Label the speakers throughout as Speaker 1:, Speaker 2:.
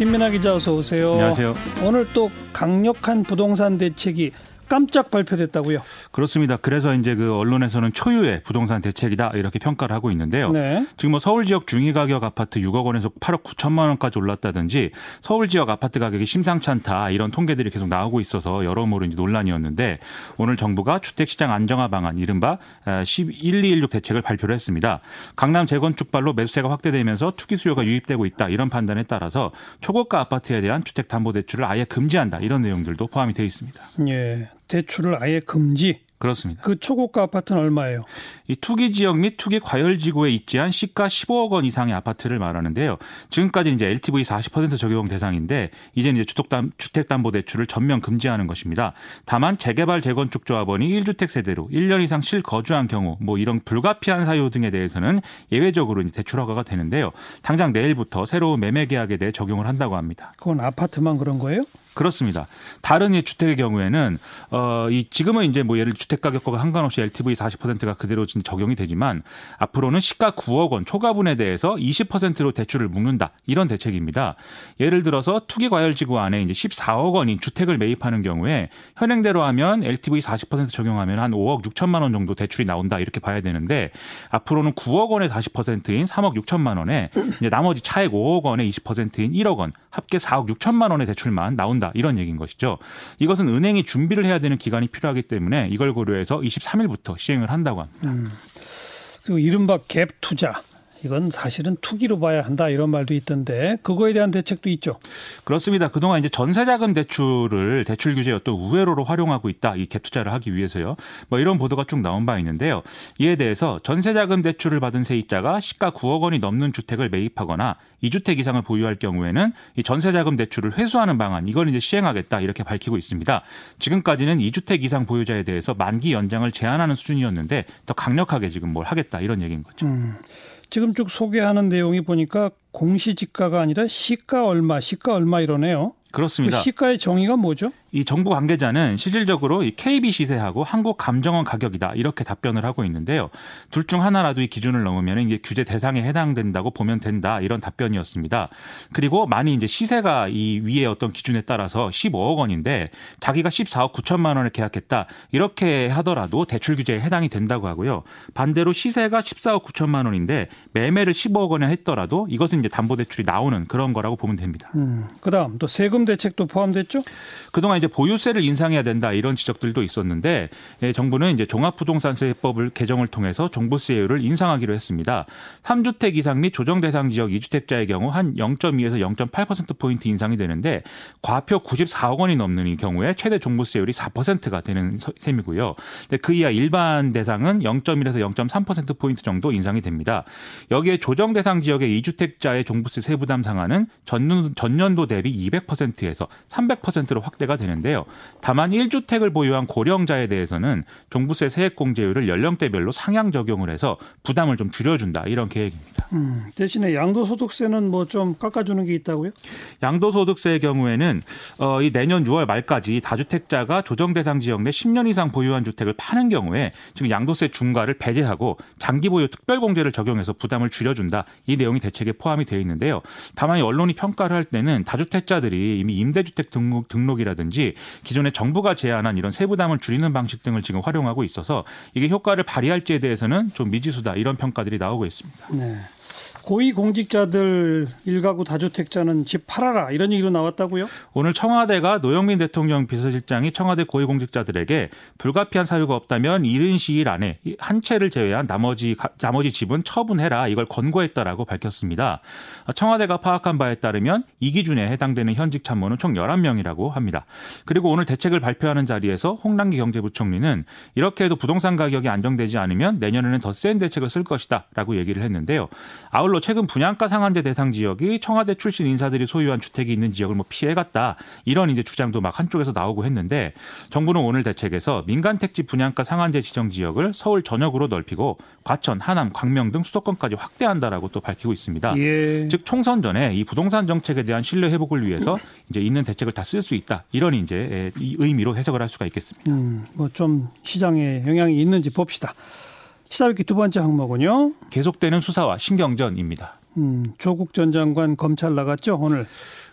Speaker 1: 김민아 기자 어서 오세요.
Speaker 2: 안녕하세요.
Speaker 1: 오늘 또 강력한 부동산 대책이 깜짝 발표됐다고요?
Speaker 2: 그렇습니다. 그래서 이제 그 언론에서는 초유의 부동산 대책이다 이렇게 평가를 하고 있는데요. 네. 지금 뭐 서울 지역 중위 가격 아파트 6억 원에서 8억 9천만 원까지 올랐다든지 서울 지역 아파트 가격이 심상치 않다 이런 통계들이 계속 나오고 있어서 여러모로 이제 논란이었는데 오늘 정부가 주택시장 안정화 방안 이른바 1216 대책을 발표를 했습니다. 강남 재건축발로 매수세가 확대되면서 투기 수요가 유입되고 있다 이런 판단에 따라서 초고가 아파트에 대한 주택담보대출을 아예 금지한다 이런 내용들도 포함이 되어 있습니다.
Speaker 1: 예. 대출을 아예 금지.
Speaker 2: 그렇습니다.
Speaker 1: 그 초고가 아파트는 얼마예요?
Speaker 2: 이 투기 지역 및 투기 과열 지구에 입지한 시가 15억 원 이상의 아파트를 말하는데요. 지금까지 이제 LTV 40% 적용 대상인데 이제 이제 주택담보대출을 전면 금지하는 것입니다. 다만 재개발 재건축 조합원이 1주택 세대로 1년 이상 실거주한 경우 뭐 이런 불가피한 사유 등에 대해서는 예외적으로 이제 대출 허가가 되는데요. 당장 내일부터 새로운 매매 계약에 대해 적용을 한다고 합니다.
Speaker 1: 그건 아파트만 그런 거예요?
Speaker 2: 그렇습니다. 다른 주택의 경우에는 어이 지금은 이제 뭐 예를 주택 가격과 상관없이 LTV 40%가 그대로 적용이 되지만 앞으로는 시가 9억 원 초과분에 대해서 20%로 대출을 묶는다 이런 대책입니다. 예를 들어서 투기 과열 지구 안에 이제 14억 원인 주택을 매입하는 경우에 현행대로 하면 LTV 40% 적용하면 한 5억 6천만 원 정도 대출이 나온다 이렇게 봐야 되는데 앞으로는 9억 원에 40%인 3억 6천만 원에 이제 나머지 차액 5억 원에 20%인 1억 원 합계 4억 6천만 원의 대출만 나온 다. 이런 얘기인 것이죠. 이것은 은행이 준비를 해야 되는 기간이 필요하기 때문에 이걸 고려해서 23일부터 시행을 한다고 합니다. 음.
Speaker 1: 그리고 이른바 갭 투자. 이건 사실은 투기로 봐야 한다 이런 말도 있던데 그거에 대한 대책도 있죠.
Speaker 2: 그렇습니다. 그동안 이제 전세자금 대출을 대출 규제의 어떤 우회로로 활용하고 있다. 이 갭 투자를 하기 위해서요. 뭐 이런 보도가 쭉 나온 바 있는데요. 이에 대해서 전세자금 대출을 받은 세입자가 시가 9억 원이 넘는 주택을 매입하거나 2주택 이상을 보유할 경우에는 이 전세자금 대출을 회수하는 방안 이걸 이제 시행하겠다 이렇게 밝히고 있습니다. 지금까지는 2주택 이상 보유자에 대해서 만기 연장을 제한하는 수준이었는데 더 강력하게 지금 뭘 하겠다 이런 얘기인 거죠. 음.
Speaker 1: 지금 쭉 소개하는 내용이 보니까 공시지가가 아니라 시가 얼마, 시가 얼마 이러네요.
Speaker 2: 그렇습니다.
Speaker 1: 그 시가의 정의가 뭐죠?
Speaker 2: 이 정부 관계자는 실질적으로 이 KB 시세하고 한국 감정원 가격이다 이렇게 답변을 하고 있는데요. 둘 중 하나라도 이 기준을 넘으면 이게 규제 대상에 해당된다고 보면 된다 이런 답변이었습니다. 그리고 만이 이제 시세가 이 위에 어떤 기준에 따라서 15억 원인데 자기가 14억 9천만 원에 계약했다 이렇게 하더라도 대출 규제에 해당이 된다고 하고요. 반대로 시세가 14억 9천만 원인데 매매를 15억 원에 했더라도 이것은 이제 담보대출이 나오는 그런 거라고 보면 됩니다.
Speaker 1: 음, 그다음 또 세금 대책도 포함됐죠?
Speaker 2: 그동안 이제 보유세를 인상해야 된다 이런 지적들도 있었는데 예, 정부는 이제 종합부동산세법을 개정을 통해서 종부세율을 인상하기로 했습니다. 3주택 이상 및 조정 대상 지역 2주택자의 경우 한 0.2에서 0.8% 포인트 인상이 되는데 과표 94억 원이 넘는 이 경우에 최대 종부세율이 4%가 되는 셈이고요. 그 이하 일반 대상은 0.1에서 0.3% 포인트 정도 인상이 됩니다. 여기에 조정 대상 지역의 2주택자의 종부세 세부담 상한은 전년도 대비 200%에서 300%로 확대가 되는 되는데요. 다만 1주택을 보유한 고령자에 대해서는 종부세 세액공제율을 연령대별로 상향 적용을 해서 부담을 좀 줄여준다 이런 계획입니다.
Speaker 1: 음, 대신에 양도소득세는 뭐 좀 깎아주는 게 있다고요?
Speaker 2: 양도소득세의 경우에는 어, 이 내년 6월 말까지 다주택자가 조정 대상 지역 내 10년 이상 보유한 주택을 파는 경우에 지금 양도세 중과를 배제하고 장기 보유 특별공제를 적용해서 부담을 줄여준다 이 내용이 대책에 포함이 되어 있는데요. 다만 언론이 평가를 할 때는 다주택자들이 이미 임대주택 등록, 등록이라든지 것이 기존에 정부가 제안한 이런 세부담을 줄이는 방식 등을 지금 활용하고 있어서 이게 효과를 발휘할지에 대해서는 좀 미지수다 이런 평가들이 나오고 있습니다.
Speaker 1: 네. 고위공직자들 일가구 다주택자는 집 팔아라 이런 얘기로 나왔다고요?
Speaker 2: 오늘 청와대가 노영민 대통령 비서실장이 청와대 고위공직자들에게 불가피한 사유가 없다면 이른 시일 안에 한 채를 제외한 나머지 나머지 집은 처분해라 이걸 권고했다라고 밝혔습니다. 청와대가 파악한 바에 따르면 이 기준에 해당되는 현직 참모는 총 11명이라고 합니다. 그리고 오늘 대책을 발표하는 자리에서 홍남기 경제부총리는 이렇게 해도 부동산 가격이 안정되지 않으면 내년에는 더 센 대책을 쓸 것이다라고 얘기를 했는데요. 아울러 최근 분양가 상한제 대상 지역이 청와대 출신 인사들이 소유한 주택이 있는 지역을 뭐 피해갔다 이런 이제 주장도 막 한쪽에서 나오고 했는데 정부는 오늘 대책에서 민간 택지 분양가 상한제 지정 지역을 서울 전역으로 넓히고 과천, 하남, 광명 등 수도권까지 확대한다라고 또 밝히고 있습니다. 예. 즉 총선 전에 이 부동산 정책에 대한 신뢰 회복을 위해서 이제 있는 대책을 다 쓸 수 있다 이런 이제 의미로 해석을 할 수가 있겠습니다.
Speaker 1: 음, 뭐 좀 시장에 영향이 있는지 봅시다. 시사회기 두 번째 항목은요.
Speaker 2: 계속되는 수사와 신경전입니다.
Speaker 1: 음, 조국 전 장관 검찰 나갔죠 오늘.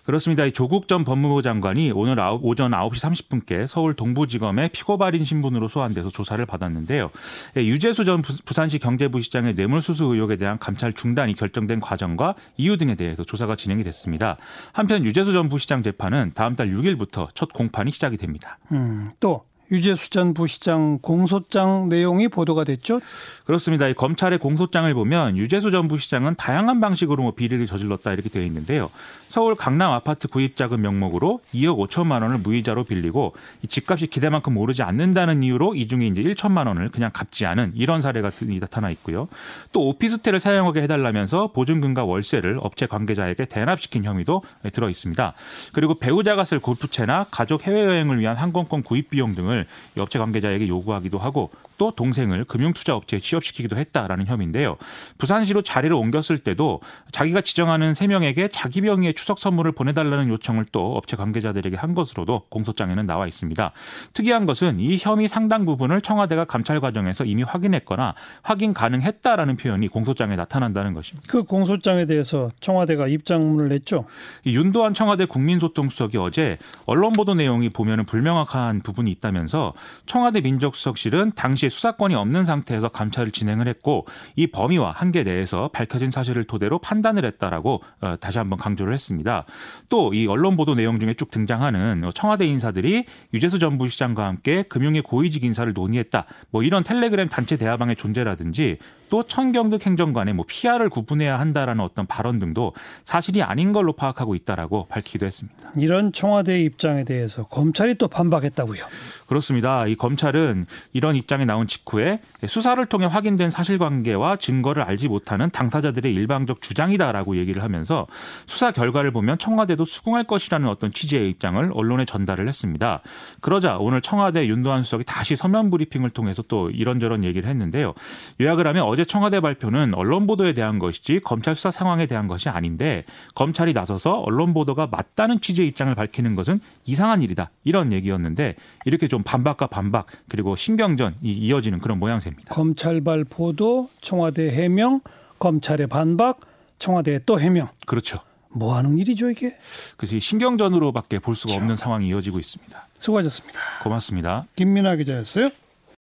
Speaker 2: 그렇습니다. 이 조국 전 법무부 장관이 오늘 오전 9시 30분께 서울 동부지검에 피고발인 신분으로 소환돼서 조사를 받았는데요. 예, 유재수 전 부산시 경제부 시장의 뇌물수수 의혹에 대한 감찰 중단이 결정된 과정과 이유 등에 대해서 조사가 진행이 됐습니다. 한편 유재수 전 부시장 재판은 다음 달 6일부터 첫 공판이 시작이 됩니다.
Speaker 1: 음, 또 유재수 전 부시장 공소장 내용이 보도가 됐죠?
Speaker 2: 그렇습니다. 이 검찰의 공소장을 보면 유재수 전 부시장은 다양한 방식으로 뭐 비리를 저질렀다 이렇게 되어 있는데요. 서울 강남 아파트 구입 자금 명목으로 2억 5천만 원을 무이자로 빌리고 이 집값이 기대만큼 오르지 않는다는 이유로 이 중에 이제 1천만 원을 그냥 갚지 않은 이런 사례가 나타나 있고요. 또 오피스텔을 사용하게 해달라면서 보증금과 월세를 업체 관계자에게 대납시킨 혐의도 들어 있습니다. 그리고 배우자가 쓸 골프채나 가족 해외여행을 위한 항공권 구입 비용 등을 비용을 업체 관계자에게 요구하기도 하고 또 동생을 금융투자업체에 취업시키기도 했다라는 혐의인데요. 부산시로 자리를 옮겼을 때도 자기가 지정하는 3명에게 자기 명의의 추석 선물을 보내달라는 요청을 또 업체 관계자들에게 한 것으로도 공소장에는 나와 있습니다. 특이한 것은 이 혐의 상당 부분을 청와대가 감찰 과정에서 이미 확인했거나 확인 가능했다라는 표현이 공소장에 나타난다는 것입니다.
Speaker 1: 그 공소장에 대해서 청와대가 입장문을 냈죠.
Speaker 2: 윤도한 청와대 국민소통수석이 어제 언론 보도 내용이 보면 불명확한 부분이 있다면서 청와대 민정수석실은 당시 당시에 수사권이 없는 상태에서 감찰을 진행을 했고 이 범위와 한계 내에서 밝혀진 사실을 토대로 판단을 했다라고 어, 다시 한번 강조를 했습니다. 또 이 언론 보도 내용 중에 쭉 등장하는 청와대 인사들이 유재수 전 부시장과 함께 금융의 고위직 인사를 논의했다. 뭐 이런 텔레그램 단체 대화방의 존재라든지 또 천경득 행정관의 뭐 피아를 구분해야 한다라는 어떤 발언 등도 사실이 아닌 걸로 파악하고 있다라고 밝히기도 했습니다.
Speaker 1: 이런 청와대 입장에 대해서 검찰이 또 반박했다고요.
Speaker 2: 그렇습니다. 이 검찰은 이런 입장에 나온 직후에 수사를 통해 확인된 사실관계와 증거를 알지 못하는 당사자들의 일방적 주장이다라고 얘기를 하면서 수사 결과를 보면 청와대도 수긍할 것이라는 어떤 취지의 입장을 언론에 전달을 했습니다. 그러자 오늘 청와대 윤도한 수석이 다시 서면 브리핑을 통해서 또 이런저런 얘기를 했는데요. 요약을 하면 어제 청와대 발표는 언론 보도에 대한 것이지 검찰 수사 상황에 대한 것이 아닌데 검찰이 나서서 언론 보도가 맞다는 취지의 입장을 밝히는 것은 이상한 일이다. 이런 얘기였는데 이렇게 좀 반박과 반박 그리고 신경전이 이어지는 그런 모양새입니다.
Speaker 1: 검찰발 보도, 청와대 해명, 검찰의 반박, 청와대의 또 해명.
Speaker 2: 그렇죠.
Speaker 1: 뭐 하는 일이죠, 이게?
Speaker 2: 그래서 신경전으로밖에 볼 수가 그렇죠. 없는 상황이 이어지고 있습니다.
Speaker 1: 수고하셨습니다.
Speaker 2: 고맙습니다.
Speaker 1: 김민아 기자였어요.